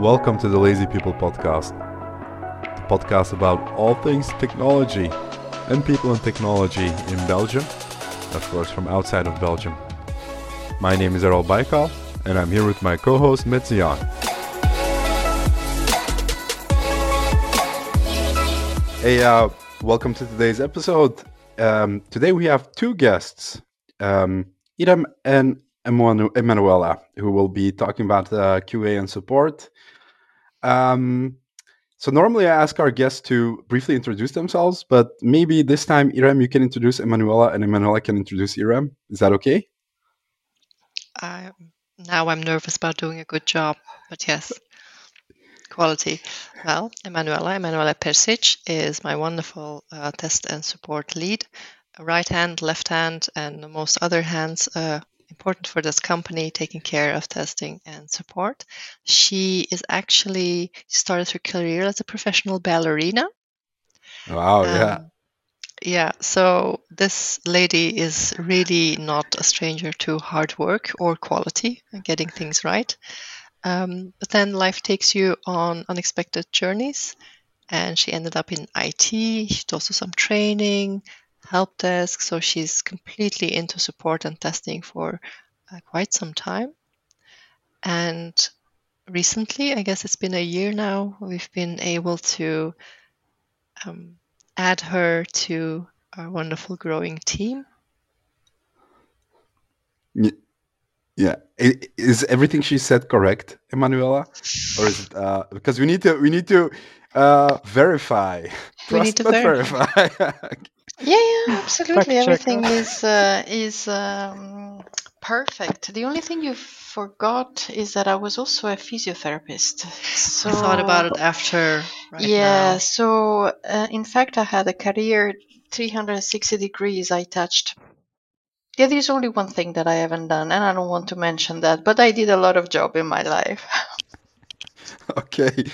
Welcome to the Lazy People Podcast, the podcast about all things technology and people in technology in Belgium, of course, from outside of Belgium. My name is Errol Baikal, and I'm here with my co host Metzian. Hey, uh, welcome to today's episode. Um, today we have two guests, um, Irem and Emanuela, who will be talking about uh, QA and support. Um, so normally I ask our guests to briefly introduce themselves, but maybe this time, Irem, you can introduce Emanuela, and Emanuela can introduce Irem. Is that okay? I, now I'm nervous about doing a good job, but yes, quality. Well, Emanuela, Emanuela Persic is my wonderful uh, test and support lead. Right hand, left hand, and most other hands uh, important for this company taking care of testing and support. She is actually started her career as a professional ballerina. Wow, um, yeah. Yeah, so this lady is really not a stranger to hard work or quality and getting things right. Um, but then life takes you on unexpected journeys, and she ended up in IT. She did also some training, help desk. So she's completely into support and testing for uh, quite some time. And recently, I guess it's been a year now, we've been able to um, add her to our wonderful growing team. Yeah, is everything she said correct, Emanuela, or is it uh, because we need to we need to uh, verify, we need to verify. verify. Yeah, yeah, absolutely. Everything is uh, is um, perfect. The only thing you forgot is that I was also a physiotherapist. So I thought about it after. Right yeah. Now. So uh, in fact, I had a career 360 degrees. I touched. Yeah, there's only one thing that I haven't done, and I don't want to mention that, but I did a lot of job in my life. okay.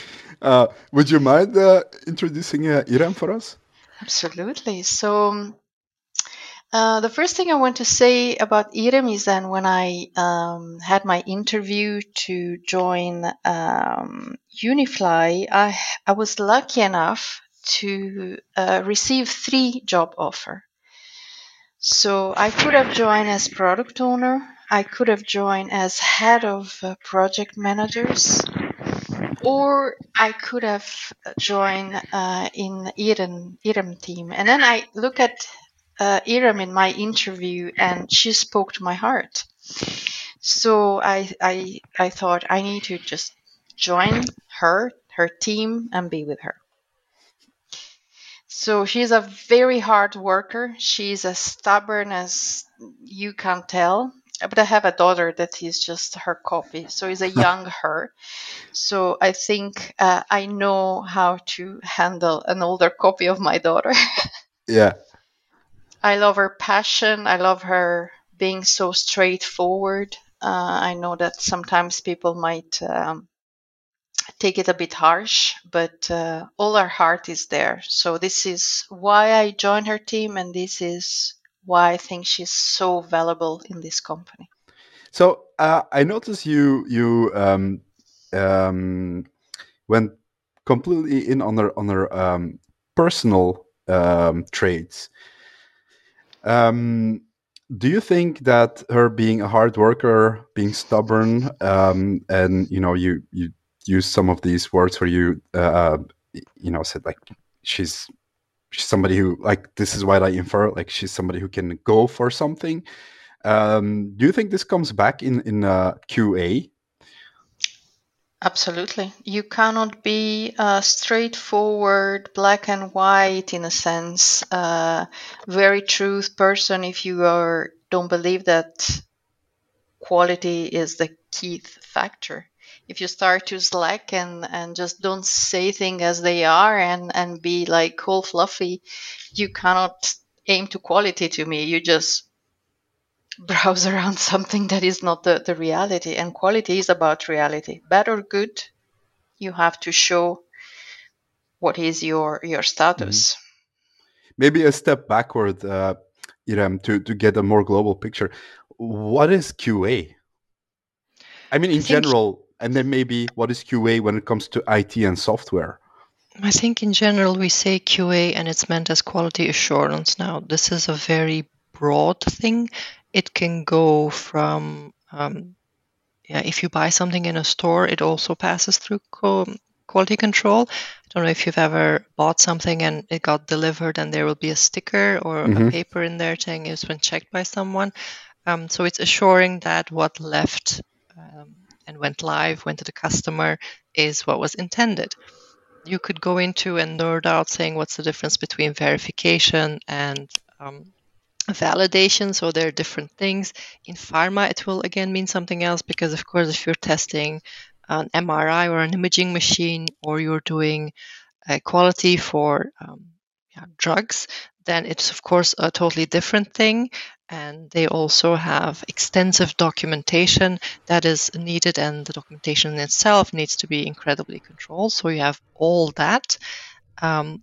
Uh, would you mind uh, introducing uh, Irem for us? Absolutely. So, uh, the first thing I want to say about Irem is that when I um, had my interview to join um, Unifly, I, I was lucky enough to uh, receive three job offer. So I could have joined as product owner. I could have joined as head of uh, project managers or I could have joined uh, in Irem, Irem team. And then I look at uh, Irem in my interview, and she spoke to my heart. So I, I, I thought I need to just join her, her team, and be with her. So she's a very hard worker. She's as stubborn as you can tell but I have a daughter that is just her copy, so it's a young her. So I think uh, I know how to handle an older copy of my daughter. yeah. I love her passion. I love her being so straightforward. Uh, I know that sometimes people might um, take it a bit harsh, but uh, all her heart is there. So this is why I joined her team, and this is why I think she's so valuable in this company. So uh, I noticed you you um, um, went completely in on her on her um, personal um, traits. Um, do you think that her being a hard worker, being stubborn, um, and you know you you use some of these words where you uh, you know said like she's she's somebody who like this is what I infer like she's somebody who can go for something. Um, do you think this comes back in in uh, QA? Absolutely. You cannot be uh, straightforward, black and white in a sense, uh, very truth person if you are don't believe that quality is the key factor if you start to slack and and just don't say things as they are and and be like all fluffy you cannot aim to quality to me. You just browse around something that is not the, the reality. And quality is about reality. Bad or good you have to show what is your your status. Mm-hmm. maybe a step backward uh, Irem, to to get a more global picture. What is qa i mean in I general and then maybe what is QA when it comes to IT and software? I think in general we say QA and it's meant as quality assurance now. This is a very broad thing. It can go from, um, yeah, if you buy something in a store, it also passes through co- quality control. I don't know if you've ever bought something and it got delivered and there will be a sticker or Mhm. a paper in there saying it's been checked by someone. Um, so it's assuring that what left um, and went live, went to the customer, is what was intended. You could go into and nerd out saying what's the difference between verification and um, validation. So there are different things. In pharma, it will again mean something else because, of course, if you're testing an MRI or an imaging machine, or you're doing quality for um, yeah, drugs, then it's of course a totally different thing. And they also have extensive documentation that is needed, and the documentation itself needs to be incredibly controlled. So you have all that. Um,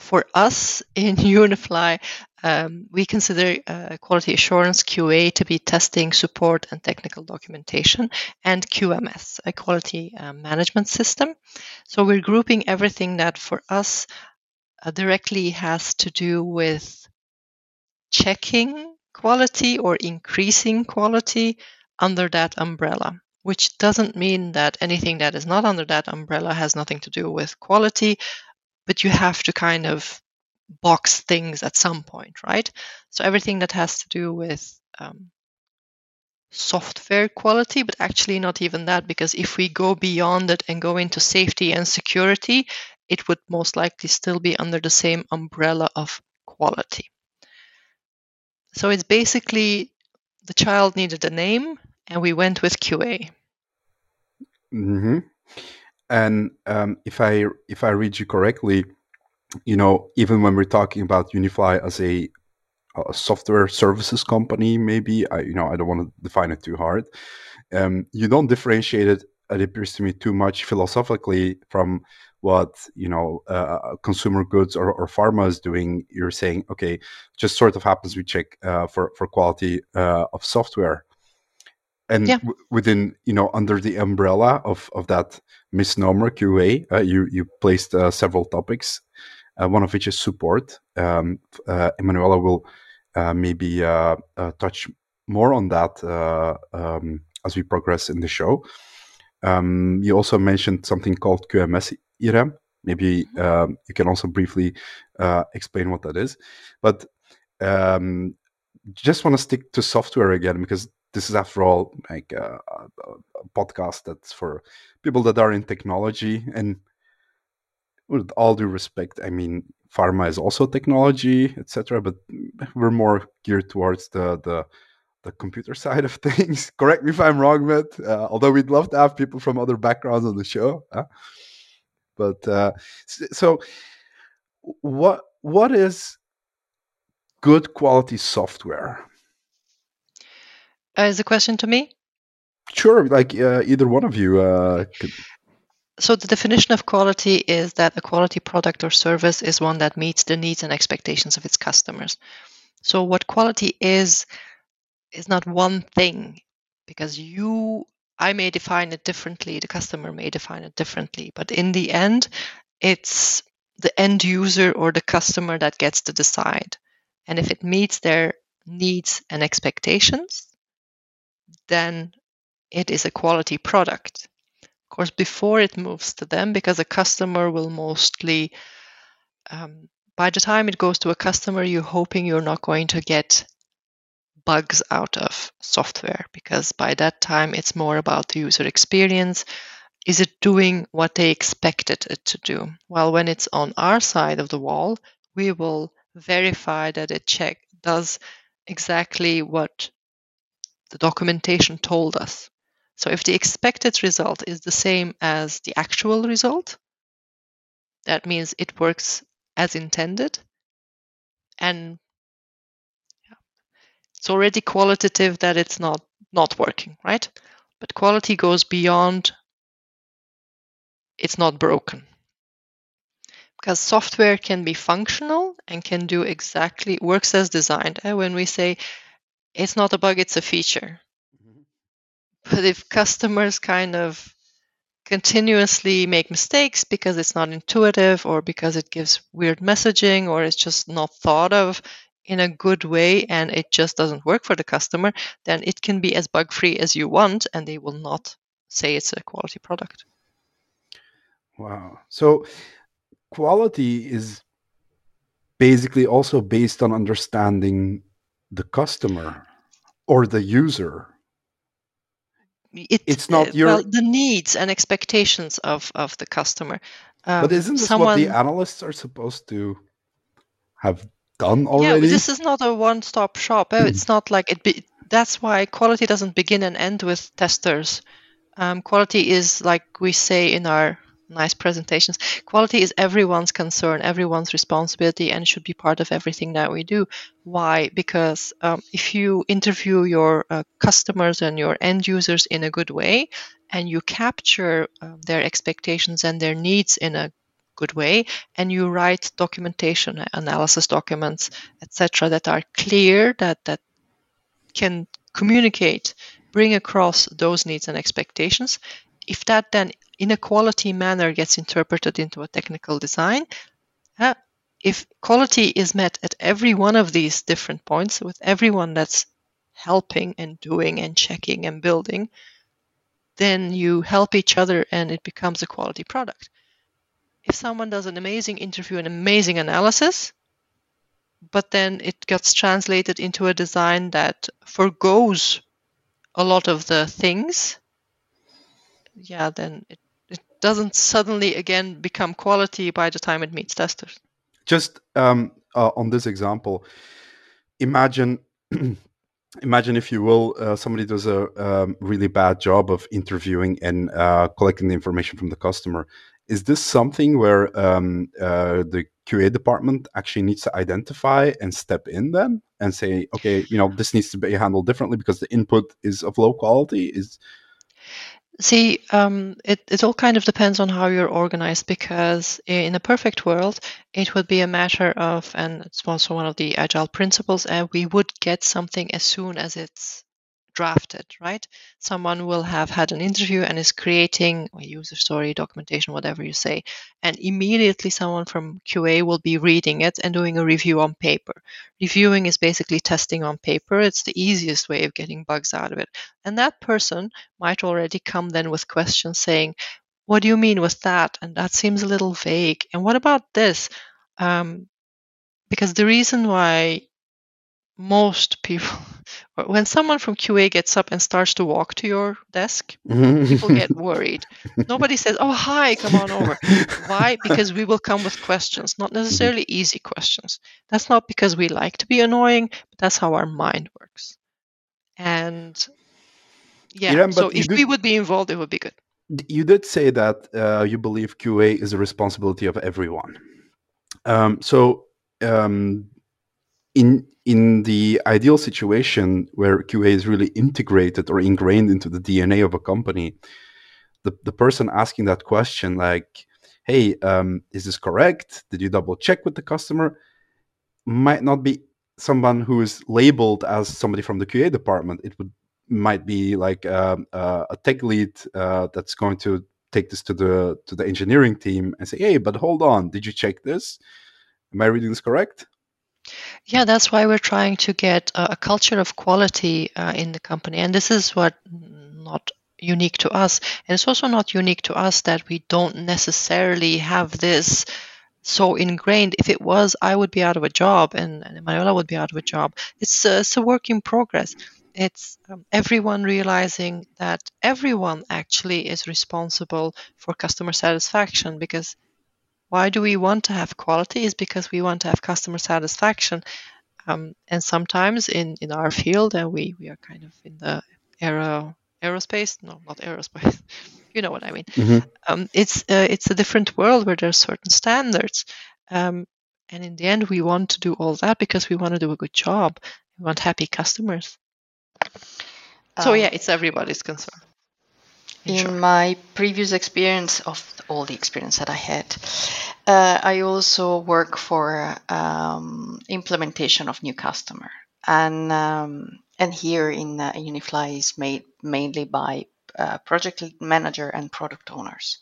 for us in Unifly, um, we consider uh, quality assurance QA to be testing, support, and technical documentation, and QMS, a quality uh, management system. So we're grouping everything that for us uh, directly has to do with checking quality or increasing quality under that umbrella, which doesn't mean that anything that is not under that umbrella has nothing to do with quality, but you have to kind of box things at some point, right? So everything that has to do with um, software quality, but actually not even that, because if we go beyond it and go into safety and security, it would most likely still be under the same umbrella of quality. So it's basically the child needed a name, and we went with QA. hmm And um, if I if I read you correctly, you know, even when we're talking about Unifly as a, a software services company, maybe I you know I don't want to define it too hard. Um, you don't differentiate it. It appears to me too much philosophically from what you know uh, consumer goods or, or pharma is doing. You're saying, okay, just sort of happens we check uh, for for quality uh, of software and Yeah. w- within you know under the umbrella of of that misnomer QA, uh, you you placed uh, several topics, uh, one of which is support. Um, uh, Emanuela will uh, maybe uh, uh, touch more on that uh, um, as we progress in the show. Um, you also mentioned something called QMS, Irem. Maybe um, you can also briefly uh, explain what that is, but um, just want to stick to software again because this is after all like a, a, a podcast that's for people that are in technology and with all due respect i mean pharma is also technology etc but we're more geared towards the the the computer side of things correct me if i'm wrong Matt. Uh, although we'd love to have people from other backgrounds on the show huh? But uh, so what what is good quality software Uh, is the question to me? Sure, like uh, either one of you uh, could. So the definition of quality is that a quality product or service is one that meets the needs and expectations of its customers. So what quality is is not one thing because you I may define it differently, the customer may define it differently, but in the end it's the end user or the customer that gets to decide. And if it meets their needs and expectations, then it is a quality product. Of course, before it moves to them, because a customer will mostly, um, by the time it goes to a customer, you're hoping you're not going to get bugs out of software because by that time it's more about the user experience. Is it doing what they expected it to do? Well, when it's on our side of the wall, we will verify that it check does exactly what the documentation told us. So if the expected result is the same as the actual result, that means it works as intended. And it's already qualitative that it's not not working, right? But quality goes beyond it's not broken. Because software can be functional and can do exactly works as designed. And when we say it's not a bug, it's a feature. Mm-hmm. But if customers kind of continuously make mistakes because it's not intuitive or because it gives weird messaging or it's just not thought of in a good way and it just doesn't work for the customer, then it can be as bug free as you want and they will not say it's a quality product. Wow. So quality is basically also based on understanding the customer or the user. It, It's not uh, your- well, the needs and expectations of, of the customer. Um, but isn't this what the analysts are supposed to have done Yeah, already? but this is not a one-stop shop. Oh, it's not like it. Be, that's why quality doesn't begin and end with testers. Um, quality is like we say in our nice presentations. Quality is everyone's concern, everyone's responsibility, and should be part of everything that we do. Why? Because um, if you interview your uh, customers and your end users in a good way, and you capture um, their expectations and their needs in a good way and you write documentation analysis documents etc that are clear that that can communicate bring across those needs and expectations. If that then in a quality manner gets interpreted into a technical design uh, if quality is met at every one of these different points with everyone that's helping and doing and checking and building then you help each other and it becomes a quality product if someone does an amazing interview and amazing analysis, but then it gets translated into a design that forgoes a lot of the things, yeah, then it, it doesn't suddenly again become quality by the time it meets testers. Just um, uh, on this example, imagine. imagine if you will uh, somebody does a um, really bad job of interviewing and uh, collecting the information from the customer is this something where um, uh, the QA department actually needs to identify and step in then and say, okay, you know, this needs to be handled differently because the input is of low quality? Is See, um, it, it all kind of depends on how you're organized because in a perfect world, it would be a matter of, and it's also one of the agile principles, and we would get something as soon as it's drafted, right? Someone will have had an interview and is creating a user story, documentation, whatever you say, and immediately someone from QA will be reading it and doing a review on paper. Reviewing is basically testing on paper. It's the easiest way of getting bugs out of it. And that person might already come then with questions saying, what do you mean with that? And that seems a little vague. And what about this? Um, because the reason why most people when someone from qa gets up and starts to walk to your desk people get worried. Nobody says oh hi come on over. Why? Because we will come with questions not necessarily easy questions. That's not because we like to be annoying but that's how our mind works. And yeah, Yeah, so if did- we would be involved it would be good. You did say that uh, you believe QA is a responsibility of everyone. Um, so, um, in in the ideal situation where QA is really integrated or ingrained into the DNA of a company, the the person asking that question, like, "Hey, um, is this correct? Did you double check with the customer?" might not be someone who is labeled as somebody from the QA department. It would might be like um, uh, a tech lead uh, that's going to take this to the to the engineering team and say, "Hey, but hold on, did you check this? Am I reading this correct?" Yeah, that's why we're trying to get a, culture of quality uh, in the company, and this is what not unique to us, and it's also not unique to us that we don't necessarily have this so ingrained. If it was, I would be out of a job, and, and Manuela would be out of a job. It's a, it's a work in progress. It's um, everyone realizing that everyone actually is responsible for customer satisfaction because why do we want to have quality is because we want to have customer satisfaction um, and sometimes in in our field uh, we we are kind of in the aero aerospace no not aerospace you know what i mean. Mhm. um, it's uh, it's a different world where there are certain standards um, and in the end we want to do all that because we want to do a good job. We want happy customers. So Um, yeah it's everybody's concern in my previous experience of all the experience that I had, uh, I also work for um, implementation of new customer, and um, and here in uh, Unifly is made mainly by uh, project manager and product owners.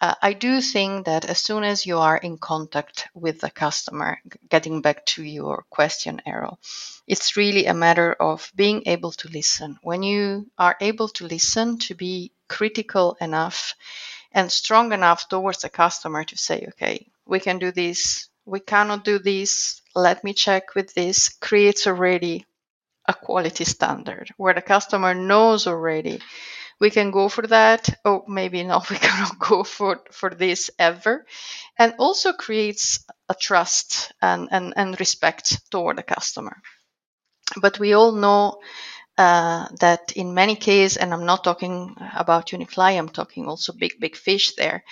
Uh, I do think that as soon as you are in contact with the customer, getting back to your question, Errol, it's really a matter of being able to listen. When you are able to listen, to be critical enough and strong enough towards the customer to say, okay, we can do this, we cannot do this, let me check with this, creates already a quality standard where the customer knows already we can go for that. Oh maybe not we cannot go for for this ever. And also creates a trust and and, and respect toward the customer. But we all know uh, that in many cases and i'm not talking about unifly i'm talking also big big fish there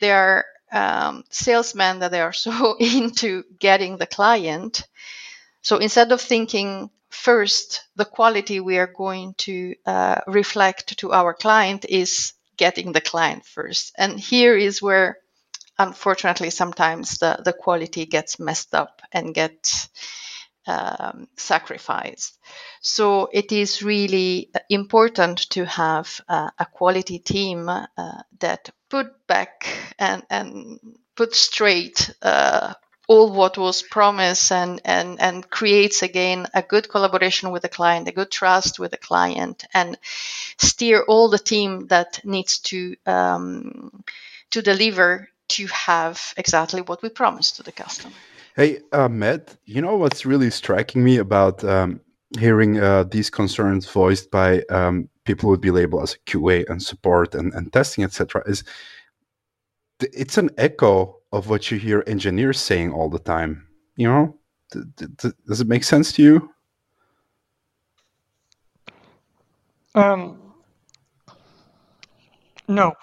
there are um, salesmen that they are so into getting the client. So instead of thinking first the quality we are going to uh, reflect to our client is getting the client first. And here is where unfortunately sometimes the, the quality gets messed up and gets um, sacrificed. So it is really important to have uh, a quality team uh, that put back and, and put straight uh, all what was promised and, and, and creates again a good collaboration with the client, a good trust with the client, and steer all the team that needs to um, to deliver to have exactly what we promised to the customer. Hey, uh, Matt, you know what's really striking me about um, hearing uh, these concerns voiced by um, people who would be labeled as QA and support and, and testing, etc., is it's an echo of what you hear engineers saying all the time. You know, does it make sense to you? Um, no.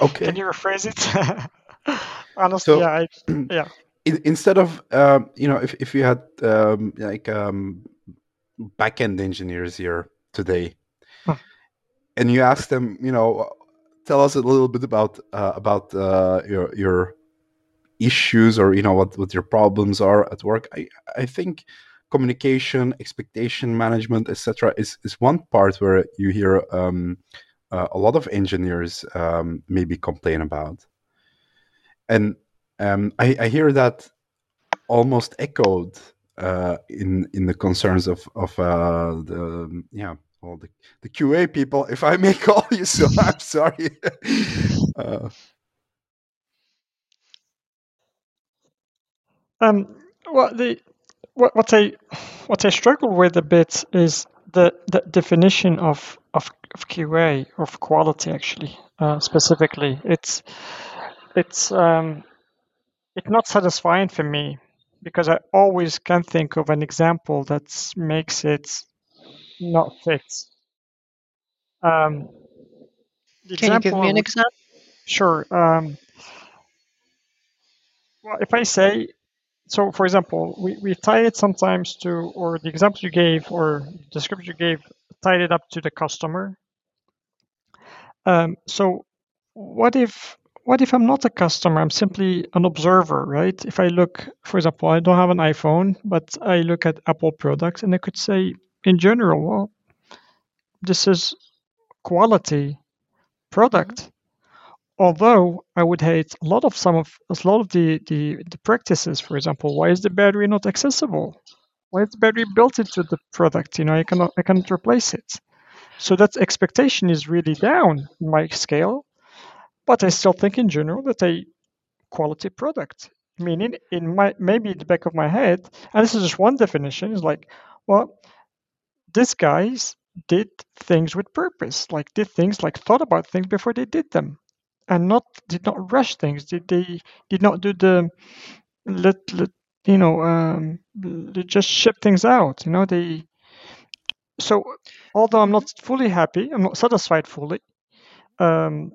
Okay. Can you rephrase it? Honestly, so, yeah, I, yeah. instead of um, you know, if if you had um, like um, backend engineers here today, huh. and you ask them, you know, tell us a little bit about uh, about uh, your your issues or you know what what your problems are at work. I I think communication, expectation management, etc. is is one part where you hear um, uh, a lot of engineers um, maybe complain about, and um, I, I hear that almost echoed uh, in in the concerns of of uh, the yeah all the, the QA people, if I may call you so, I'm sorry. uh, um, well, the what, what I what I struggle with a bit is the, the definition of, of of QA of quality. Actually, uh, specifically, it's it's um, it's not satisfying for me because I always can think of an example that makes it not fit. Um, Can you give me an example? Sure. Um, well, if I say, so for example, we, we tie it sometimes to, or the example you gave or the description you gave, tied it up to the customer. Um, so what if what if I'm not a customer? I'm simply an observer, right? If I look, for example, I don't have an iPhone, but I look at Apple products and I could say, in general, well, this is quality product. Although I would hate a lot of some of a lot of the, the, the practices, for example, why is the battery not accessible? Why is the battery built into the product? You know, I cannot I cannot replace it. So that expectation is really down in my scale, but I still think in general that a quality product. Meaning in my maybe in the back of my head, and this is just one definition, is like, well, these guys did things with purpose, like did things like thought about things before they did them, and not did not rush things. Did they did not do the let, let you know um, just ship things out. You know they. So although I'm not fully happy, I'm not satisfied fully, um,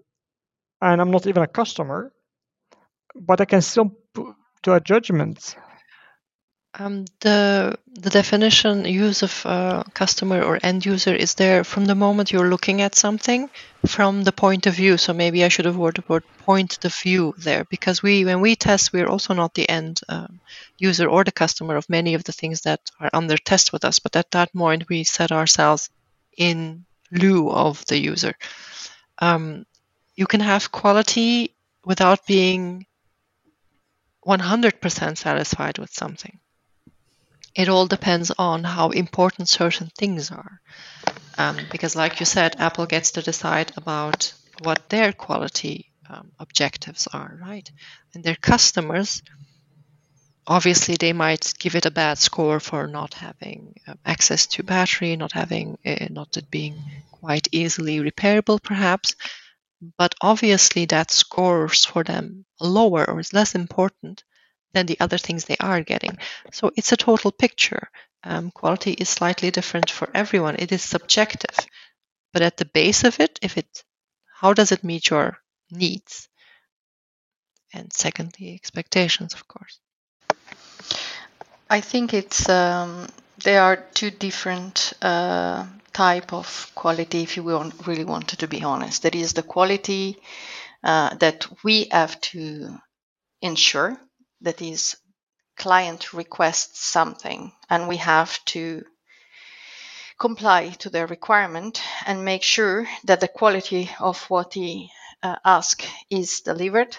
and I'm not even a customer, but I can still do a judgment Um, the the definition use of uh, customer or end user is there from the moment you're looking at something from the point of view. So maybe I should have the word point of view there because we when we test we're also not the end um, user or the customer of many of the things that are under test with us. But at that point we set ourselves in lieu of the user. Um, you can have quality without being 100% satisfied with something it all depends on how important certain things are. Um, because, like you said, Apple gets to decide about what their quality um, objectives are, right? And their customers, obviously, they might give it a bad score for not having um, access to battery, not having, uh, not it being quite easily repairable, perhaps. But obviously, that scores for them lower or is less important than the other things they are getting. So it's a total picture. Um, quality is slightly different for everyone. It is subjective, but at the base of it, if it, how does it meet your needs? And secondly, expectations, of course. I think it's um, there are two different uh, type of quality. If you really wanted to be honest, That is the quality uh, that we have to ensure that is client requests something and we have to comply to their requirement and make sure that the quality of what he uh, ask is delivered.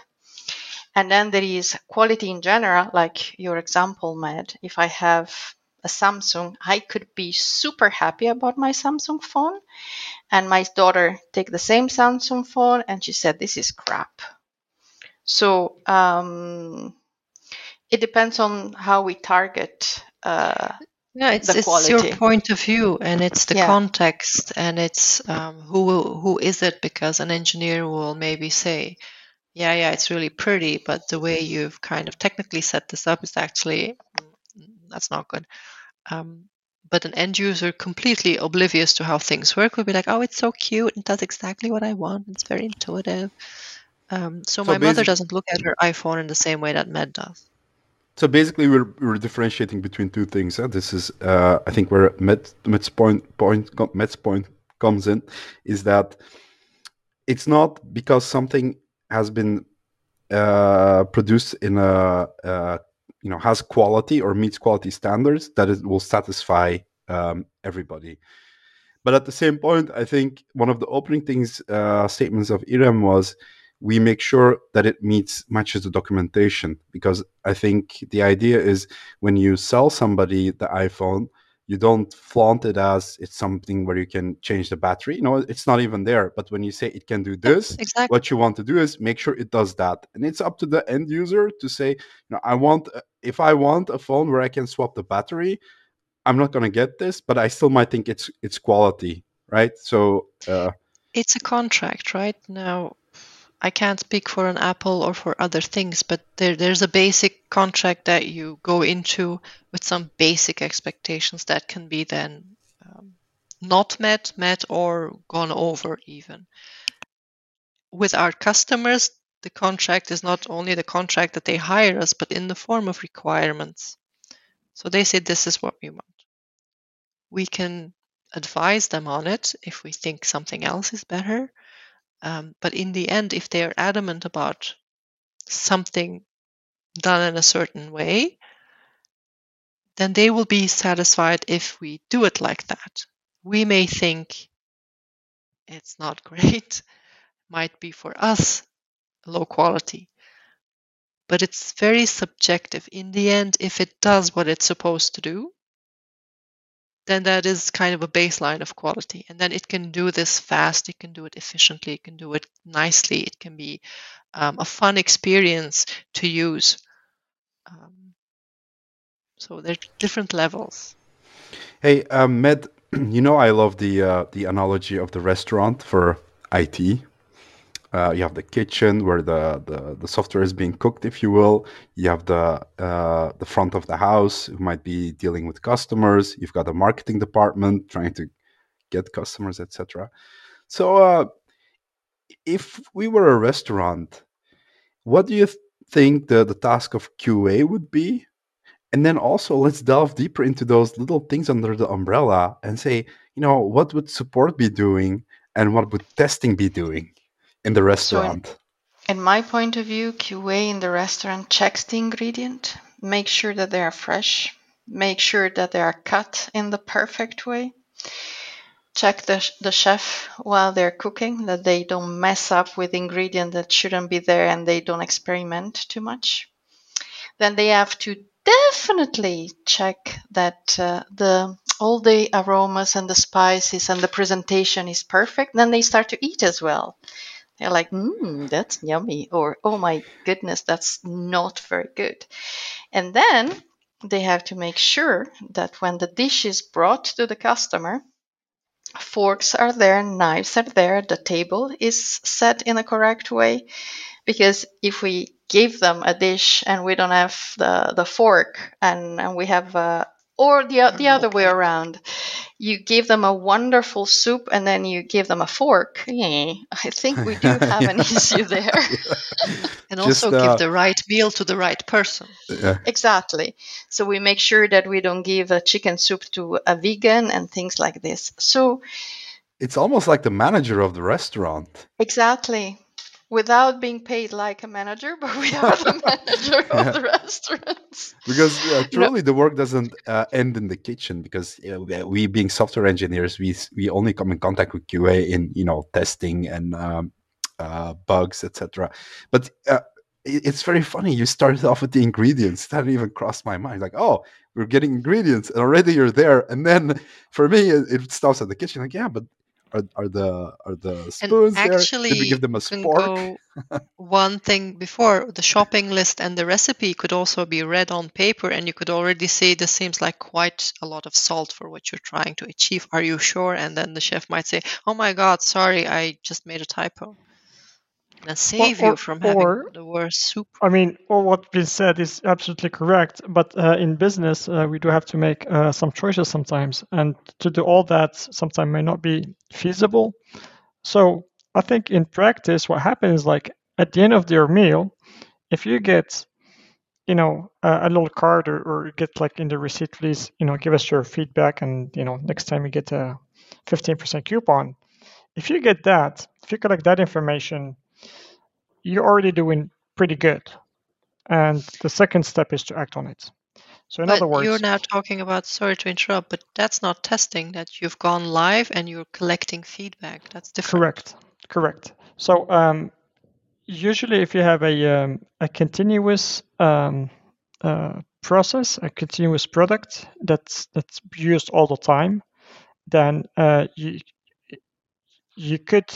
And then there is quality in general like your example Med if i have a samsung i could be super happy about my samsung phone and my daughter take the same samsung phone and she said this is crap. So um, it depends on how we target uh, yeah it's, it's your point of view and it's the yeah. context and it's um, who who is it because an engineer will maybe say yeah yeah it's really pretty but the way you've kind of technically set this up is actually mm, that's not good. Um, but an end user completely oblivious to how things work will be like oh it's so cute and does exactly what i want it's very intuitive. Um, so, so my mother doesn't look at her iphone in the same way that med does so basically, we're, we're differentiating between two things. Huh? This is, uh, I think, where Med's point point Med's point comes in, is that it's not because something has been uh, produced in a uh, you know has quality or meets quality standards that it will satisfy um, everybody. But at the same point, I think one of the opening things uh, statements of Irem was we make sure that it meets matches the documentation because I think the idea is when you sell somebody the iPhone, you don't flaunt it as it's something where you can change the battery. You know, it's not even there. But when you say it can do this, exactly. what you want to do is make sure it does that. And it's up to the end user to say, you know, I want if I want a phone where I can swap the battery, I'm not going to get this, but I still might think it's it's quality, right? So uh, it's a contract, right? Now I can't speak for an Apple or for other things, but there, there's a basic contract that you go into with some basic expectations that can be then um, not met, met, or gone over even. With our customers, the contract is not only the contract that they hire us, but in the form of requirements. So they say, This is what we want. We can advise them on it if we think something else is better um, but in the end, if they are adamant about something done in a certain way, then they will be satisfied if we do it like that. We may think it's not great, might be for us low quality, but it's very subjective. In the end, if it does what it's supposed to do, then that is kind of a baseline of quality. And then it can do this fast, it can do it efficiently, it can do it nicely, it can be um, a fun experience to use. Um, so there's different levels. Hey, um, Med, you know I love the uh, the analogy of the restaurant for IT. Uh, you have the kitchen where the, the, the software is being cooked, if you will. You have the uh, the front of the house who might be dealing with customers. You've got a marketing department trying to get customers, etc. So, uh, if we were a restaurant, what do you think the, the task of QA would be? and then also let's delve deeper into those little things under the umbrella and say, you know, what would support be doing and what would testing be doing in the restaurant? In my point of view, QA in the restaurant checks the ingredient, make sure that they are fresh, make sure that they are cut in the perfect way, check the, the chef while they're cooking that they don't mess up with ingredient that shouldn't be there and they don't experiment too much. Then they have to definitely check that uh, the all the aromas and the spices and the presentation is perfect. Then they start to eat as well. They're like, mmm, that's yummy, or oh my goodness, that's not very good. And then they have to make sure that when the dish is brought to the customer, forks are there, knives are there, the table is set in a correct way. Because if we give them a dish and we don't have the, the fork and, and we have a, or the, the other way around. You give them a wonderful soup and then you give them a fork. Yeah, i think we do have an issue there. And also Just, uh, give the right meal to the right person. Yeah. exactly. So we make sure that we don't give a chicken soup to a vegan and things like this. So it's almost like the manager of the restaurant. Exactly without being paid like a manager, but we are the manager yeah. of the restaurants. Because uh, truly, no. the work doesn't uh, end in the kitchen. Because you know, we, being software engineers, we we only come in contact with QA in you know testing and um, uh, bugs, etc. But uh, it's very funny. You started off with the ingredients. That even crossed my mind. Like, oh, we're getting ingredients, and already you're there. And then for me, it, it stops at the kitchen. Like, yeah, but are, are the are the spoons and actually, there? Did we give them a spork? one thing before the shopping list and the recipe could also be read on paper, and you could already see this seems like quite a lot of salt for what you're trying to achieve. Are you sure? And then the chef might say, "Oh my God, sorry, I just made a typo." And save or, or, you from having or, the worst soup. I mean, all what been said is absolutely correct, but uh, in business, uh, we do have to make uh, some choices sometimes, and to do all that sometimes may not be feasible. So I think in practice, what happens is like at the end of your meal, if you get you know a, a little card or, or get like in the receipt please you know give us your feedback and you know next time you get a 15% coupon if you get that if you collect that information you're already doing pretty good. And the second step is to act on it. So in but other words, you're now talking about sorry to interrupt, but that's not testing. That you've gone live and you're collecting feedback. That's different. Correct. Correct. So um, usually, if you have a um, a continuous um, uh, process, a continuous product that's that's used all the time, then uh, you you could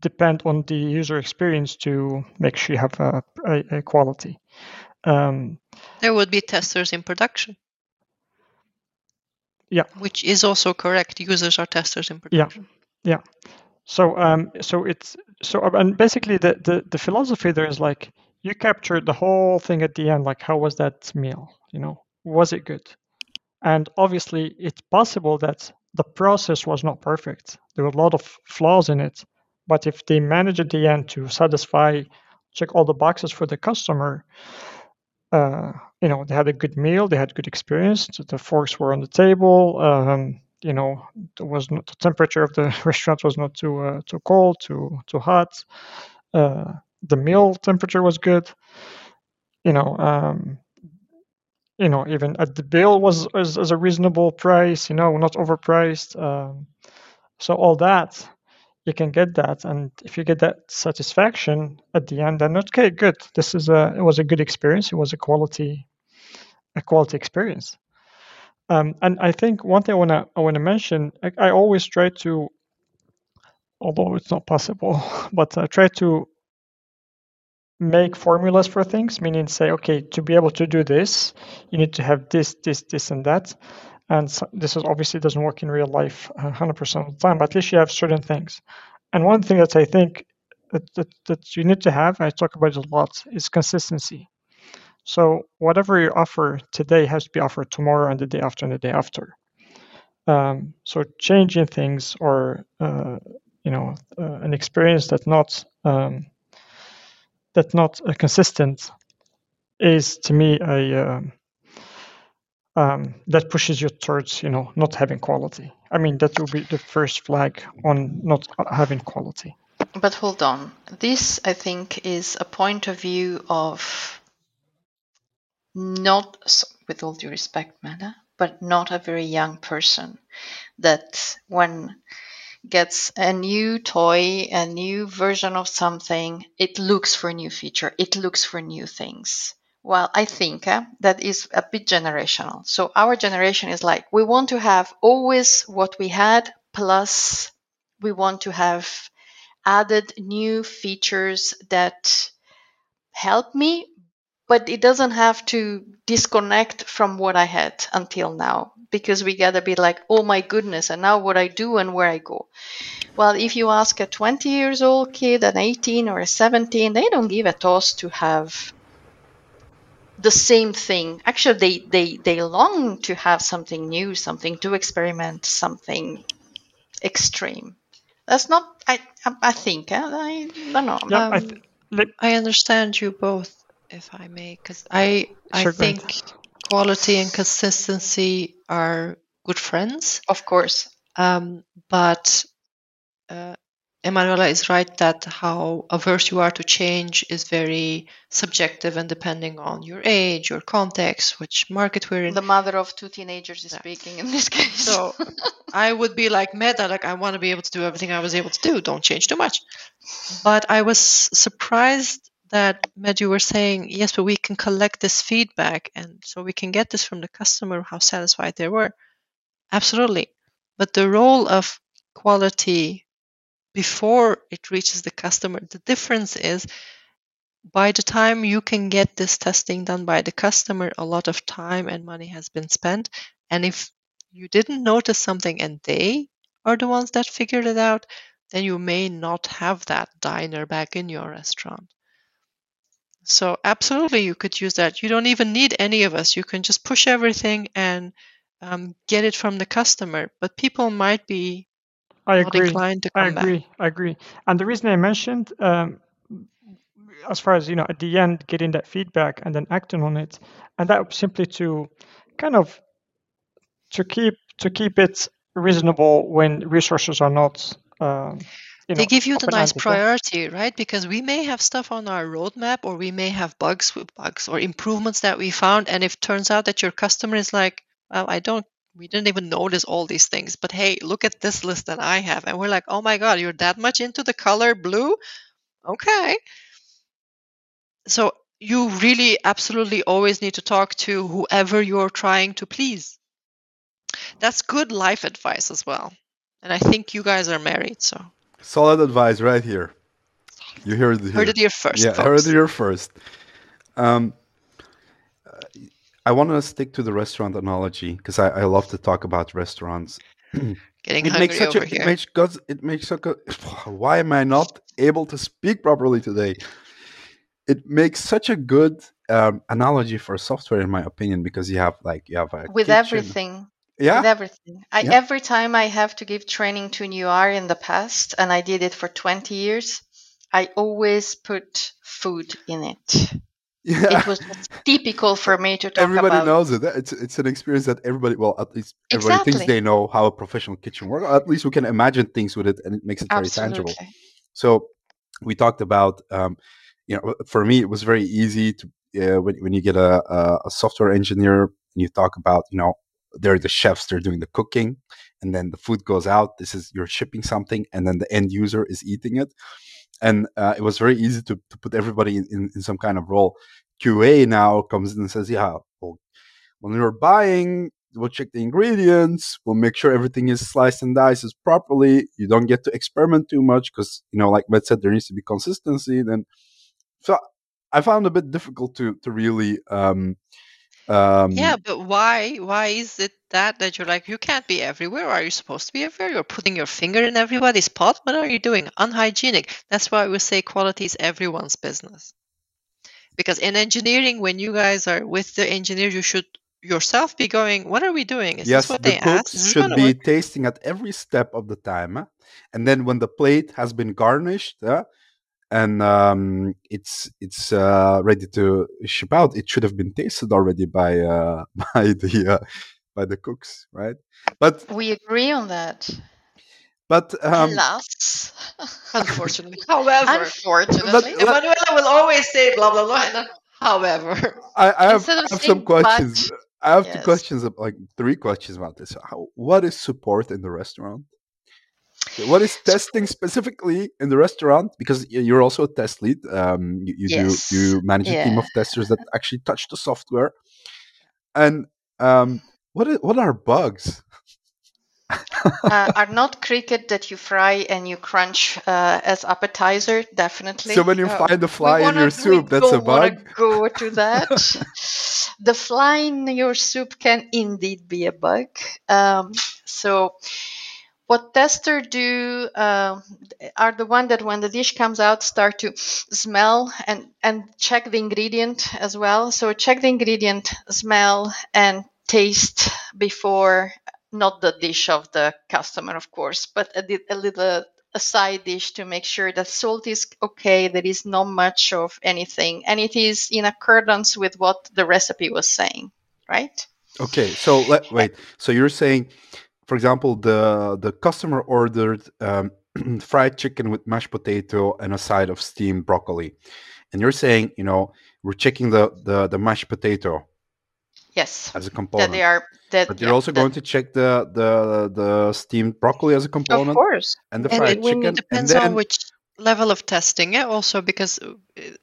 depend on the user experience to make sure you have a, a, a quality. Um, there would be testers in production. Yeah. Which is also correct. Users are testers in production. Yeah. Yeah. So um so it's so and basically the, the the philosophy there is like you captured the whole thing at the end like how was that meal you know was it good and obviously it's possible that the process was not perfect there were a lot of flaws in it but if they manage at the end to satisfy, check all the boxes for the customer, uh, you know, they had a good meal, they had good experience. The forks were on the table. Um, you know, there was not, the temperature of the restaurant was not too uh, too cold, too too hot. Uh, the meal temperature was good. You know, um, you know, even at the bill was, was a reasonable price. You know, not overpriced. Um, so all that you can get that and if you get that satisfaction at the end then okay good. This is a it was a good experience. It was a quality a quality experience. Um, and i think one thing i want to i want to mention I, I, always try to although it's not possible but i try to make formulas for things meaning say okay to be able to do this you need to have this this this and that and so this is obviously doesn't work in real life 100% uh, of the time, but at least you have certain things. And one thing that I think that, that, that you need to have, I talk about it a lot, is consistency. So whatever you offer today has to be offered tomorrow and the day after and the day after. Um, so changing things or uh, you know uh, an experience that's not um, that's not uh, consistent is to me a um, that pushes you towards you know not having quality. I mean that will be the first flag on not having quality. But hold on. This, I think, is a point of view of not, with all due respect, Mada, but not a very young person that when gets a new toy, a new version of something, it looks for a new feature, it looks for new things. Well, I think uh, that is a bit generational. So our generation is like, we want to have always what we had, plus we want to have added new features that help me, but it doesn't have to disconnect from what I had until now because we get a bit like, oh my goodness, and now what I do and where I go. Well, if you ask a 20 years old kid, an 18 or a 17, they don't give a toss to have the same thing. Actually, they, they, they long to have something new, something to experiment, something extreme. That's not, I, I think, eh? I don't know. Yeah, I, Um, th- I understand you both, if I may, because I I Sure, go ahead. think quality and consistency are good friends. Of course. Um, but uh, Emanuela is right that how averse you are to change is very subjective and depending on your age, your context, which market we're in. The mother of two teenagers is Yeah. speaking in this case. So I would be like Meta, like I want to be able to do everything I was able to do. Don't change too much. But I was surprised that Med, you were saying yes, but we can collect this feedback, and so we can get this from the customer how satisfied they were. Absolutely, but the role of quality before it reaches the customer, the difference is by the time you can get this testing done by the customer, a lot of time and money has been spent. And if you didn't notice something and they are the ones that figured it out, then you may not have that diner back in your restaurant. So, absolutely, you could use that. You don't even need any of us. You can just push everything and um, get it from the customer. But people might be I not agree. inclined to I come back. agree. I agree. And the reason I mentioned, um, as far as you know, at the end, getting that feedback and then acting on it, and that simply to kind of to keep to keep it reasonable when resources are not. Um, you know, they give you the nice priority, right? Because we may have stuff on our roadmap, or we may have bugs with bugs or improvements that we found. And if it turns out that your customer is like, well, I don't, we didn't even notice all these things, but hey, look at this list that I have. And we're like, oh my God, you're that much into the color blue? Okay. So you really absolutely always need to talk to whoever you're trying to please. That's good life advice as well. And I think you guys are married, so Solid advice right here. You heard it here. heard it here first. yeah, heard it here first. Um, I want to stick to the restaurant analogy because I, I love to talk about restaurants. Getting it hungry makes such over a here. it makes it makes such a why am I not able to speak properly today? It makes such a good um, analogy for software, in my opinion, because you have like you have a with kitchen. everything. Yeah, With everything. I, Yeah. Every time I have to give training to new R in the past, and I did it for 20 years, I always put food in it. Yeah. It was typical for me to talk about. everybody about. knows it. It's it's an experience that everybody, well, at least everybody thinks they know how a professional kitchen works. At least we can imagine things with it, and it makes it very tangible. So we talked about, um, you know, for me it was very easy to uh, when when you get a, a a software engineer and you talk about, you know, they're the chefs, they're doing the cooking, and then the food goes out. This is you're shipping something, and then the end user is eating it. And uh, it was very easy to, to put everybody in, in, in some kind of role. QA now comes in and says, yeah, well, when you're buying, we'll check the ingredients, we'll make sure everything is sliced and diced properly. You don't get to experiment too much because, you know, like Matt said, there needs to be consistency. Then, so I found it a bit difficult to to really. Um, um, Yeah, but why? Why is it that that you're like you can't be everywhere? Are you supposed to be everywhere? You're putting your finger in everybody's pot. What are you doing? Unhygienic. That's why we say quality is everyone's business. Because in engineering, when you guys are with the engineer, you should yourself be going, "What are we doing? Is yes, this what the they asked? Is cooks should be work?" tasting at every step of the time, huh? and then when the plate has been garnished, huh, and um, it's it's uh, ready to ship out. It should have been tasted already by uh, by the uh, by the cooks, right? But We agree on that. but um, Alas. Unfortunately. However, Unfortunately. But- Emanuela will always say blah blah blah. and then, However, I, I have, I have some questions. but, I have two questions, like three questions about this. How, what is support in the restaurant? What is testing specifically in the restaurant? Because you're also a test lead. Um, you, you Yes. do you manage a team of testers that actually touch the software. And um, what is, what are bugs? uh, are not cricket that you fry and you crunch uh, as appetizer, definitely. So when you Uh, find a fly in wanna- your soup, that's a bug. Go to that. the fly in your soup can indeed be a bug. Um, so, what tester do um, are the one that when the dish comes out start to smell and and check the ingredient as well. So check the ingredient, smell and taste before not the dish of the customer, of course, but a, a little a side dish to make sure that salt is okay, there is not much of anything, and it is in accordance with what the recipe was saying, right? Okay, so let wait. So you're saying, for example, the the customer ordered um, fried chicken with mashed potato and a side of steamed broccoli, and you're saying, you know, we're checking the the, the mashed potato Yes, as a component. that component, they are that. but you're yeah, also that- going to check the the the steamed broccoli as a component. of course, and the and fried it- when chicken, it and depends then on which level of testing. Yeah, also because uh,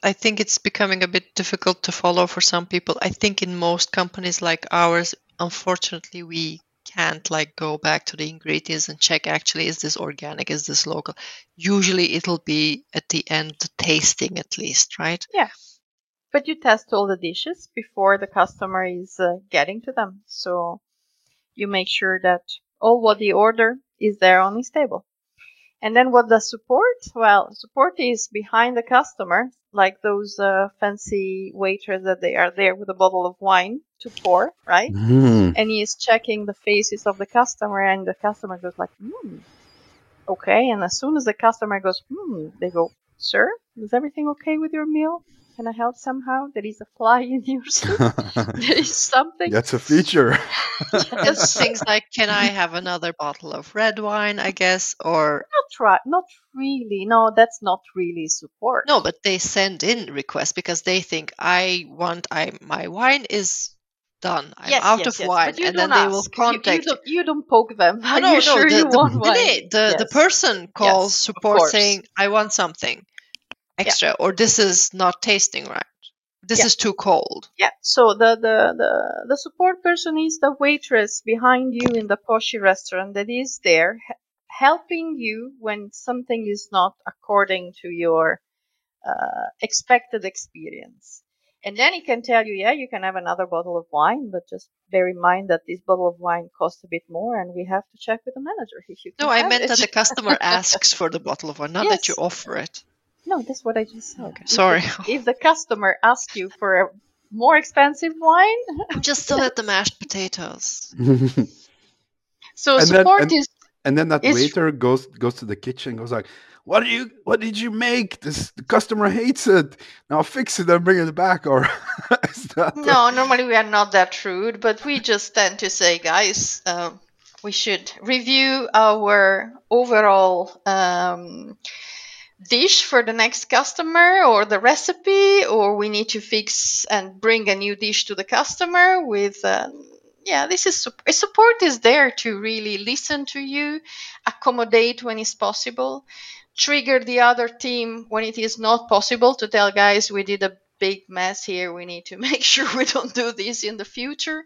I think it's becoming a bit difficult to follow for some people. I think in most companies like ours, unfortunately, we can't like go back to the ingredients and check actually is this organic, is this local. Usually, it'll be at the end the tasting at least, right? Yeah. But you test all the dishes before the customer is uh, getting to them, so you make sure that all what they order is there on his table. And then what does support? Well, support is behind the customer, like those uh, fancy waiters that they are there with a bottle of wine to pour, right? Mhm. and he is checking the faces of the customer and the customer goes like hmm okay and as soon as the customer goes hmm they go sir is everything okay with your meal can i help somehow there is a fly in your soup there is something that's a feature. It's things like, can I have another bottle of red wine? I guess, or not try not really no that's not really support No, but they send in requests because they think I want I my wine is done. I'm yes, out yes, of yes. wine, you and then don't they will ask. You- you, contact. don't, you don't poke them No, are no, you no, sure the, you the, want the, wine the, the, the person calls Yes, support saying I want something extra, or this is not tasting right. This Yeah. is too cold. Yeah. So the, the the the support person is the waitress behind you in the poshy restaurant that is there helping you when something is not according to your uh, expected experience. And then he can tell you, yeah, you can have another bottle of wine, but just bear in mind that this bottle of wine costs a bit more, and we have to check with the manager if you can No, I meant it. that the customer asks for the bottle of wine, not that you offer it. No, that's what I just said. Okay, If sorry. the- If the customer asks you for a more expensive wine, Just still at the mashed potatoes. so And then- support and- is And then that waiter goes goes to the kitchen, and goes like, "What do you? What did you make? This the customer hates it. Now fix it and bring it back." Or is that No, normally we are not that rude, but we just tend to say, guys, um, we should review our overall um, dish for the next customer or the recipe, or we need to fix and bring a new dish to the customer with. Um, yeah, this is support is there to really listen to you, accommodate when it's possible, trigger the other team when it is not possible to tell guys we did a big mess here. We need to make sure we don't do this in the future.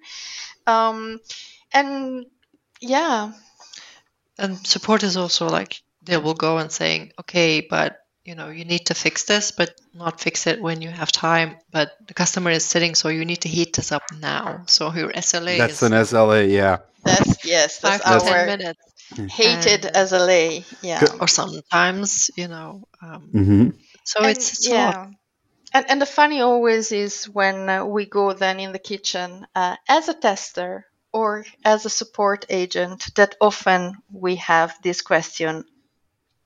Um, and yeah, And support is also like they will go and saying, okay, but you know, you need to fix this, but not fix it when you have time. But the customer is sitting, so you need to heat this up now. So your SLA That's is an SLA, yeah. that's yes, five that's to ten our minutes, hated And- as a lay. Yeah. Or sometimes, you know. Um, hmm so And, it's, it's a lot. yeah. And, and the funny always is when uh, we go then in the kitchen uh, as a tester or as a support agent that often we have this question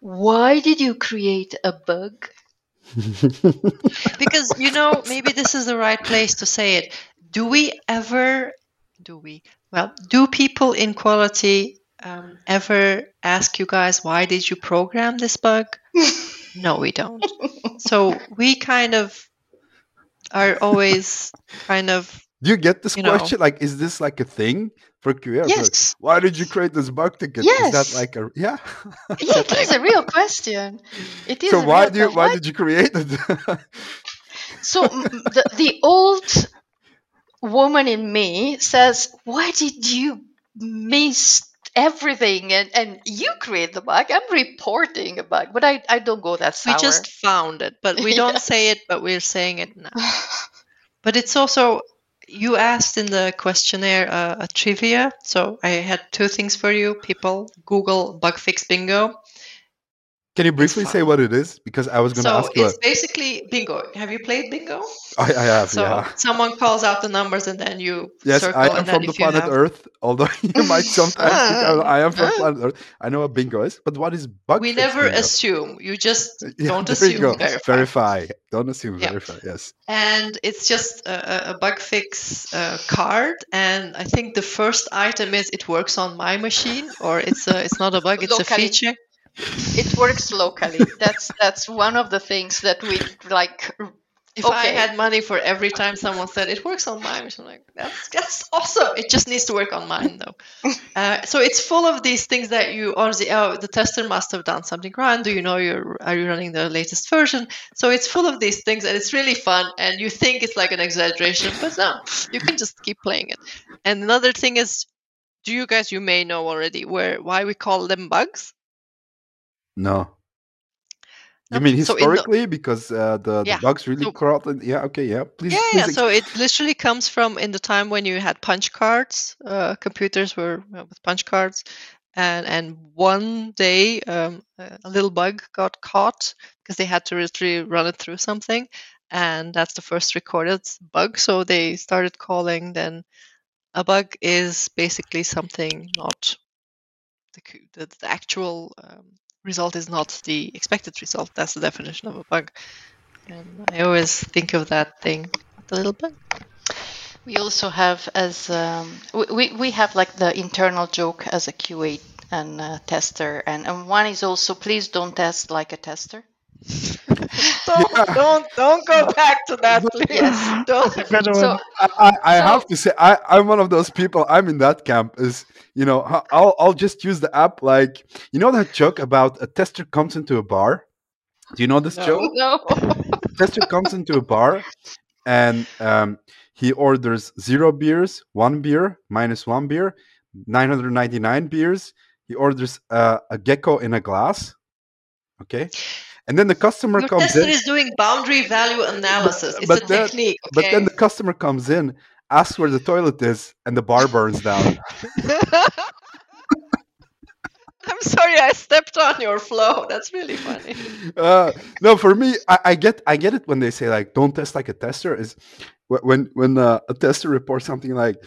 why did you create a bug because you know maybe this is the right place to say it do we ever do we well do people in quality um, ever ask you guys why did you program this bug no we don't so we kind of are always kind of Do you get this You know. question? Like, is this like a thing for QA? Like, Yes. Why did you create this bug ticket? Is that like a yeah? Yeah, it is a real question. It is. so why real do you, why why- did you create it? So the the old woman in me says, "Why did you miss everything and and you create the bug? I'm reporting a bug, but I I don't go that far. we just found it but we don't Yes. say it but we're saying it now But it's also you asked in the questionnaire uh, a trivia. So I had two things for you. People Google bug fix bingo. Can you briefly say what it is? Because I was going to So ask you. it's basically bingo. Have you played bingo? I, I have, So yeah. someone calls out the numbers and then you Yes, circle I am and from the planet have, Earth. Although you might sometimes think I I am from ah. planet Earth. I know what bingo is, but what is bug? we never bingo? assume. You just Yeah, don't assume. Verify. verify. Don't assume. Yeah. Verify. Yes. and it's just a, a- a bug fix uh, card and i think the first item is it works on my machine or it's a, it's not a bug it's a feature it works locally. That's that's one of the things that we like. if i had money for every time someone said it works on mine, I'm like that's that's awesome. It just needs to work on mine though. Uh, so it's full of these things that you honestly oh the tester must have done something wrong. Do you know you're are you running the latest version? So it's full of these things and it's really fun and you think it's like an exaggeration but no you can just keep playing it. And another thing is do you guys you may know already where why we call them bugs No. You mean so the- historically because uh, the, Yeah, the bugs really so- crawled? In, yeah. Okay. Yeah. Please. yeah, please yeah. ex- So it literally comes from in the time when you had punch cards. Uh, computers were uh, with punch cards, and and one day um, a a little bug got caught because they had to literally run it through something, and that's the first recorded bug. So they started calling then a bug is basically something not the the, the actual um, result is not the expected result. That's the definition of a bug. And I always think of that thing, a little bit. We also have as um, we, we have like the internal joke as a QA and uh, tester, and, and one is also please don't test like a tester. Don't, don't, don't go back to that, please. Don't. A good one. So I, I, So- have to say I, I'm one of those people. I'm in that camp. Is you know I'll I'll just use the app like you know that joke about a tester comes into a bar. Do you know this No. joke? no, tester comes into a bar and um, he orders zero beers, one beer, minus one beer, 999 beers. He orders uh, a gecko in a glass. Okay. And then the customer Your comes tester in. is doing boundary value analysis. It's but a then- technique. But then the customer comes in, asks where the toilet is, and the bar burns down. I'm sorry, I stepped on your flow. That's really funny. uh, no, for me, I, I get I get it when they say like don't test like a tester. Is when when uh, a tester reports something like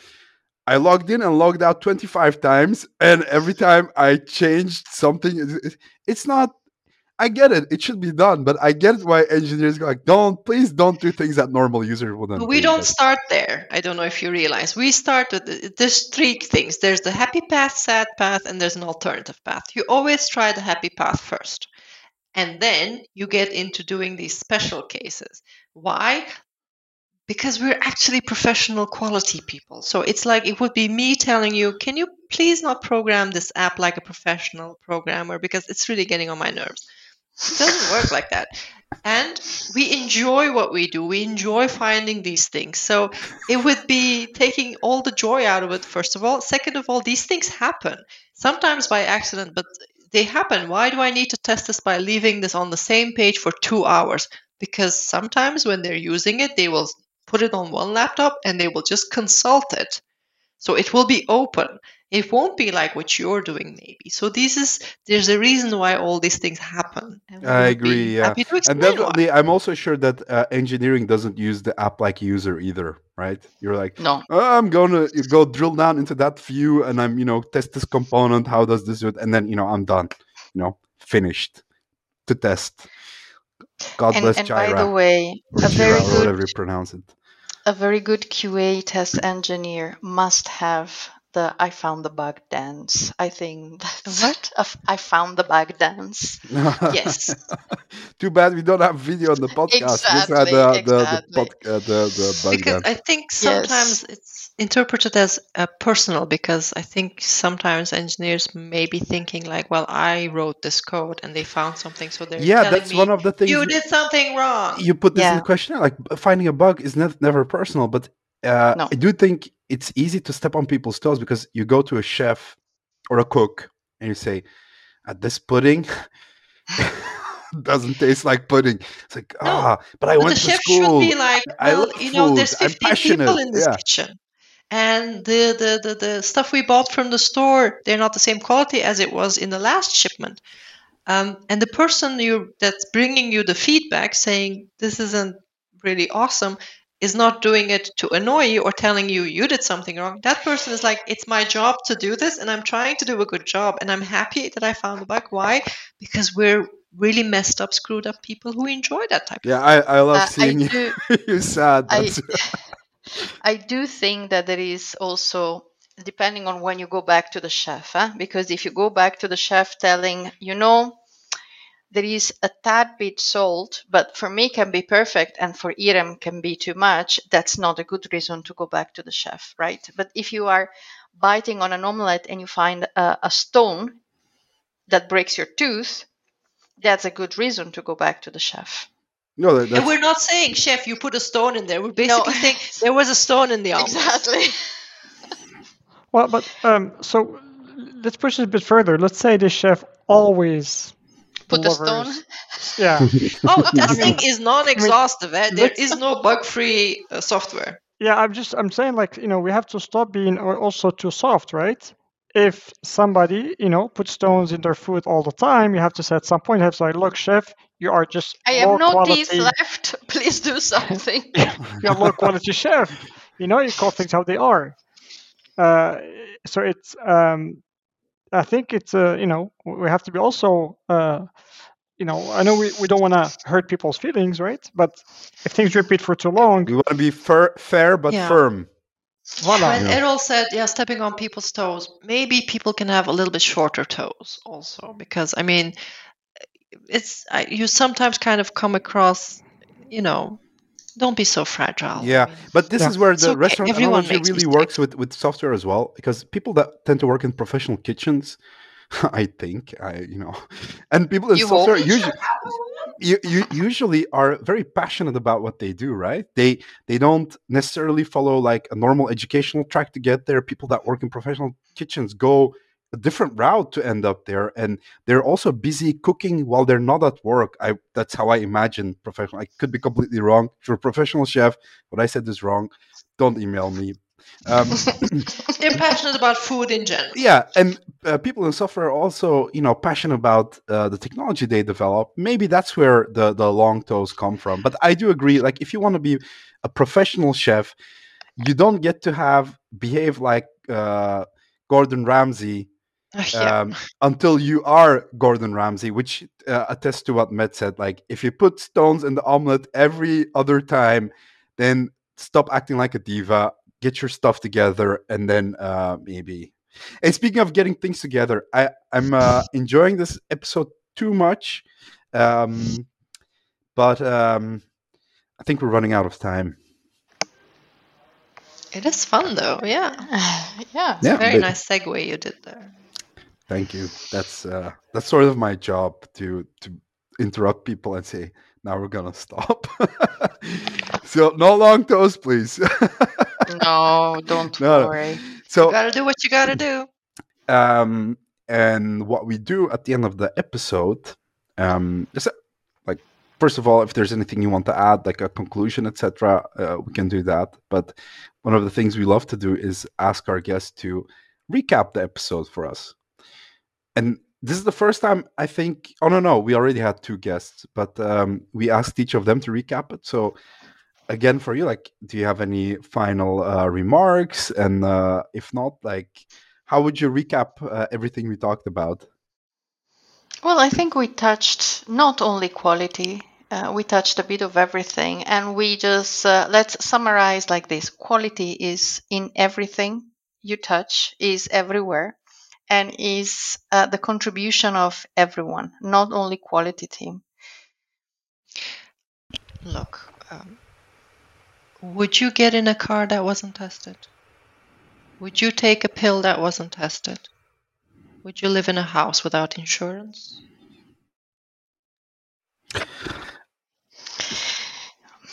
I logged in and logged out 25 times, and every time I changed something, it- it- it's not. I get it; it should be done, but I get it why engineers go like, "Don't, please, don't do things that normal users wouldn't." But we do." don't start there. I don't know if you realize. We start with the- there's three things. There's the happy path, sad path, and there's an alternative path. You always try the happy path first. And then you get into doing these special cases. Why? Because we're actually professional quality people. So it's like it would be me telling you, can you please not program this app like a professional programmer because it's really getting on my nerves. It doesn't work like that. And we enjoy what we do. We enjoy finding these things. So it would be taking all the joy out of it, first of all. Second of all, these things happen, sometimes by accident, but they happen. Why do I need to test this by leaving this on the same page for two hours? Because sometimes when they're using it, they will put it on one laptop and they will just consult it. So it will be open. It won't be like what you're doing, maybe. So this is there's a reason why all these things happen. I agree, yeah. and explain why. definitely, I'm also sure that uh, engineering doesn't use the app like user either, right? You're like, no. "Oh, I'm gonna go drill down into that view and I'm, you know, test this component. How does this do it? And then, you know, I'm done. You know, finished to test. God And, bless and by the way, or a very Jira or good whatever you pronounce it. A very good QA test engineer must have the I found the bug dance. I think that's What? I found the bug dance. Yes. Too bad we don't have video on the podcast. This had Exactly, the the the, exactly. pod, uh, the, the because. I think sometimes it's interpreted as uh, personal because I think sometimes engineers may be thinking like, well, I wrote this code and they found something, so they're Yeah, that's me, one of the things. you did something wrong. you put this in Yeah. the questionnaire like finding a bug is nev- never personal but uh, No. i do think it's easy to step on people's toes because you go to a chef or a cook and you say at this pudding doesn't taste like pudding it's like No, ah but i but went the to chef school should be like, well, you know, there's food. I'm 15 people in this Yeah. kitchen. And the, the, the, the stuff we bought from the store, they're not the same quality as it was in the last shipment. Um, and the person you that's bringing you the feedback saying this isn't really awesome is not doing it to annoy you or telling you you did something wrong. That person is like, it's my job to do this, and I'm trying to do a good job, and I'm happy that I found the bug. Why? Because we're really messed up, screwed up people who enjoy that type. yeah i, I love Uh, I seeing you, do you sad I I do think that there is also depending on when you go back to the chef, huh? because if you go back to the chef telling, you know, there is a tad bit salt, but for me can be perfect and for Irem can be too much, that's not a good reason to go back to the chef, right? But if you are biting on an omelette and you find a, a stone that breaks your tooth, that's a good reason to go back to the chef. no that, And we're not saying, chef, you put a stone in there. We're basically saying there was a stone in the omelet. Exactly. Well, but um, so let's push it a bit further. Let's say the chef always Put a stone. Yeah, Oh, that I mean- thing is non-exhaustive. eh? There let's- no bug-free uh, software. yeah. I'm just I'm saying like you know we have to stop being al- also too soft, right? If somebody you know puts stones in their food all the time, you have to say at some point you have to say, look, chef, you are just I have no quality. teeth left. Please do something. you're low quality chef. You know, you call things how they are. Uh, so it's, um, I think it's, uh, you know, we have to be also, uh, you know, I know we, we don't want to hurt people's feelings, right? But if things repeat for too long, we want to be fair, fair but Yeah. firm voila. When Errol said, yeah, stepping on people's toes, maybe people can have a little bit shorter toes also. Because, I mean, it's I, you sometimes kind of come across, you know, don't be so fragile. I Yeah, mean, but this Yeah. is where the okay, restaurant everyone analogy really mistakes. works with, with software as well, because people that tend to work in professional kitchens, I think, I you know, and people in You software usually you, you usually are very passionate about what they do, right? They they don't necessarily follow like a normal educational track to get there. People that work in professional kitchens go a different route to end up there, and they're also busy cooking while they're not at work. I that's how I imagine professional. I could be completely wrong. If you're a professional chef, what I said is wrong. Don't email me. Um, they're passionate about food in general. yeah and uh, people in software are also you know passionate about uh, the technology they develop maybe that's where the the long toes come from but i do agree like if you want to be a professional chef you don't get to have behave like uh, gordon ramsay yeah. um, until you are Gordon Ramsay, which uh, attests to what Matt said. Like, if you put stones in the omelet every other time, then stop acting like a diva, get your stuff together, and then uh, maybe. And speaking of getting things together, I, I'm uh, enjoying this episode too much, um, but um, I think we're running out of time. It is fun though. Yeah. yeah. Yeah, Very but- nice segue you did there. Thank you. That's uh, that's sort of my job to to interrupt people and say, "Now we're gonna stop." so no long toes, please. No, don't No, worry. so You gotta do what you gotta do. um, and what we do at the end of the episode, um, is like first of all, if there's anything you want to add, like a conclusion, etc., uh, we can do that. But one of the things we love to do is ask our guests to recap the episode for us. And this is the first time I think. Oh no, no, we already had two guests, but um, we asked each of them to recap it. So again, for you, like, do you have any final uh, remarks? And uh, if not, like, how would you recap uh, everything we talked about? Well, I think we touched not only quality, Uh, we touched a bit of everything, and we just uh, let's summarize like this: quality is in everything you touch, is everywhere, and is uh, the contribution of everyone, not only quality team. Look, um, would you get in a car that wasn't tested? Would you take a pill that wasn't tested? Would you live in a house without insurance?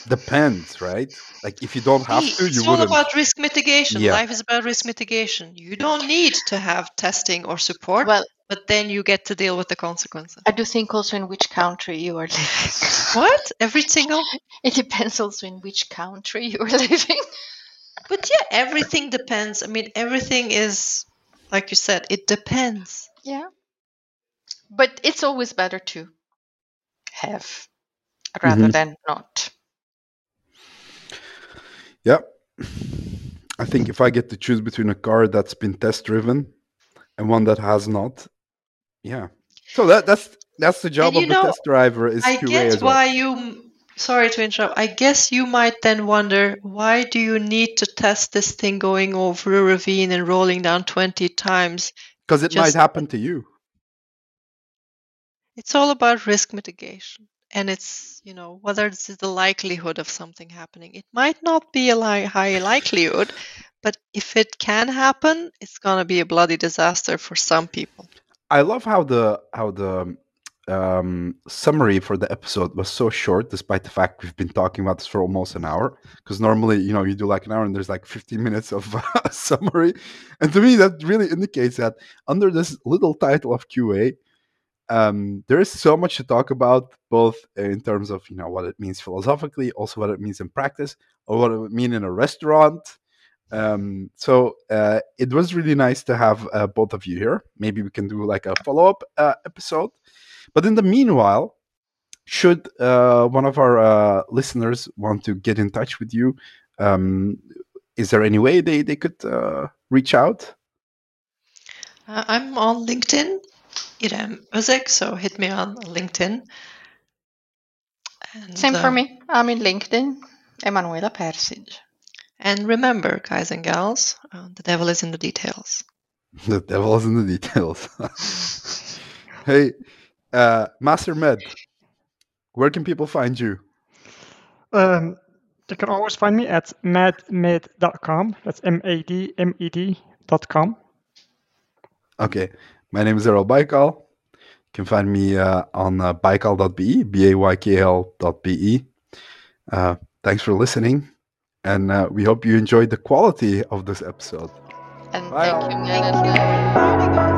Depends, right? Like if you don't have Hey, to, you it's all wouldn't. about risk mitigation. Yeah. Life is about risk mitigation. You don't need to have testing or support, Well, but then you get to deal with the consequences. I do think also in which country you are living. What? Every single? it depends also in which country you are living. But yeah, everything depends. I mean, everything is, like you said, it depends. Yeah. But it's always better to have rather Mhm. than not. Yeah. I think if I get to choose between a car that's been test driven and one that has not, yeah. So that that's that's the job of the test driver is I QA get as well. why you. Sorry to interrupt. I guess you might then wonder why do you need to test this thing going over a ravine and rolling down 20 times? Because it might happen to you. It's all about risk mitigation. And it's, you know, whether it's the likelihood of something happening. It might not be a li- high likelihood, but if it can happen, it's going to be a bloody disaster for some people. I love how the how the um, summary for the episode was so short, despite the fact we've been talking about this for almost an hour. Because normally, you know, you do like an hour and there's like 15 minutes of summary, and to me, that really indicates that under this little title of QA, um, there is so much to talk about, both in terms of you know what it means philosophically, also what it means in practice, or what it would mean in a restaurant. Um, so uh, it was really nice to have uh, both of you here. Maybe we can do like a follow up uh, episode. But in the meanwhile, should uh, one of our uh, listeners want to get in touch with you, um, is there any way they, they could uh, reach out? I'm on LinkedIn, Irem Özek, so hit me on LinkedIn. And, Same for uh, me. I'm in LinkedIn, Emanuela Persig. And remember, guys and gals, uh, the devil is in the details. The devil is in the details. hey, uh, Master Med, where can people find you? Um, you can always find me at madmed.com. That's M-A-D-M-E-D.com. Okay, my name is Errol Baykal. You can find me uh, on uh, baykal.be, B-A-Y-K-L.be. Uh, thanks for listening, and uh, we hope you enjoyed the quality of this episode. And Bye thank you, Megan.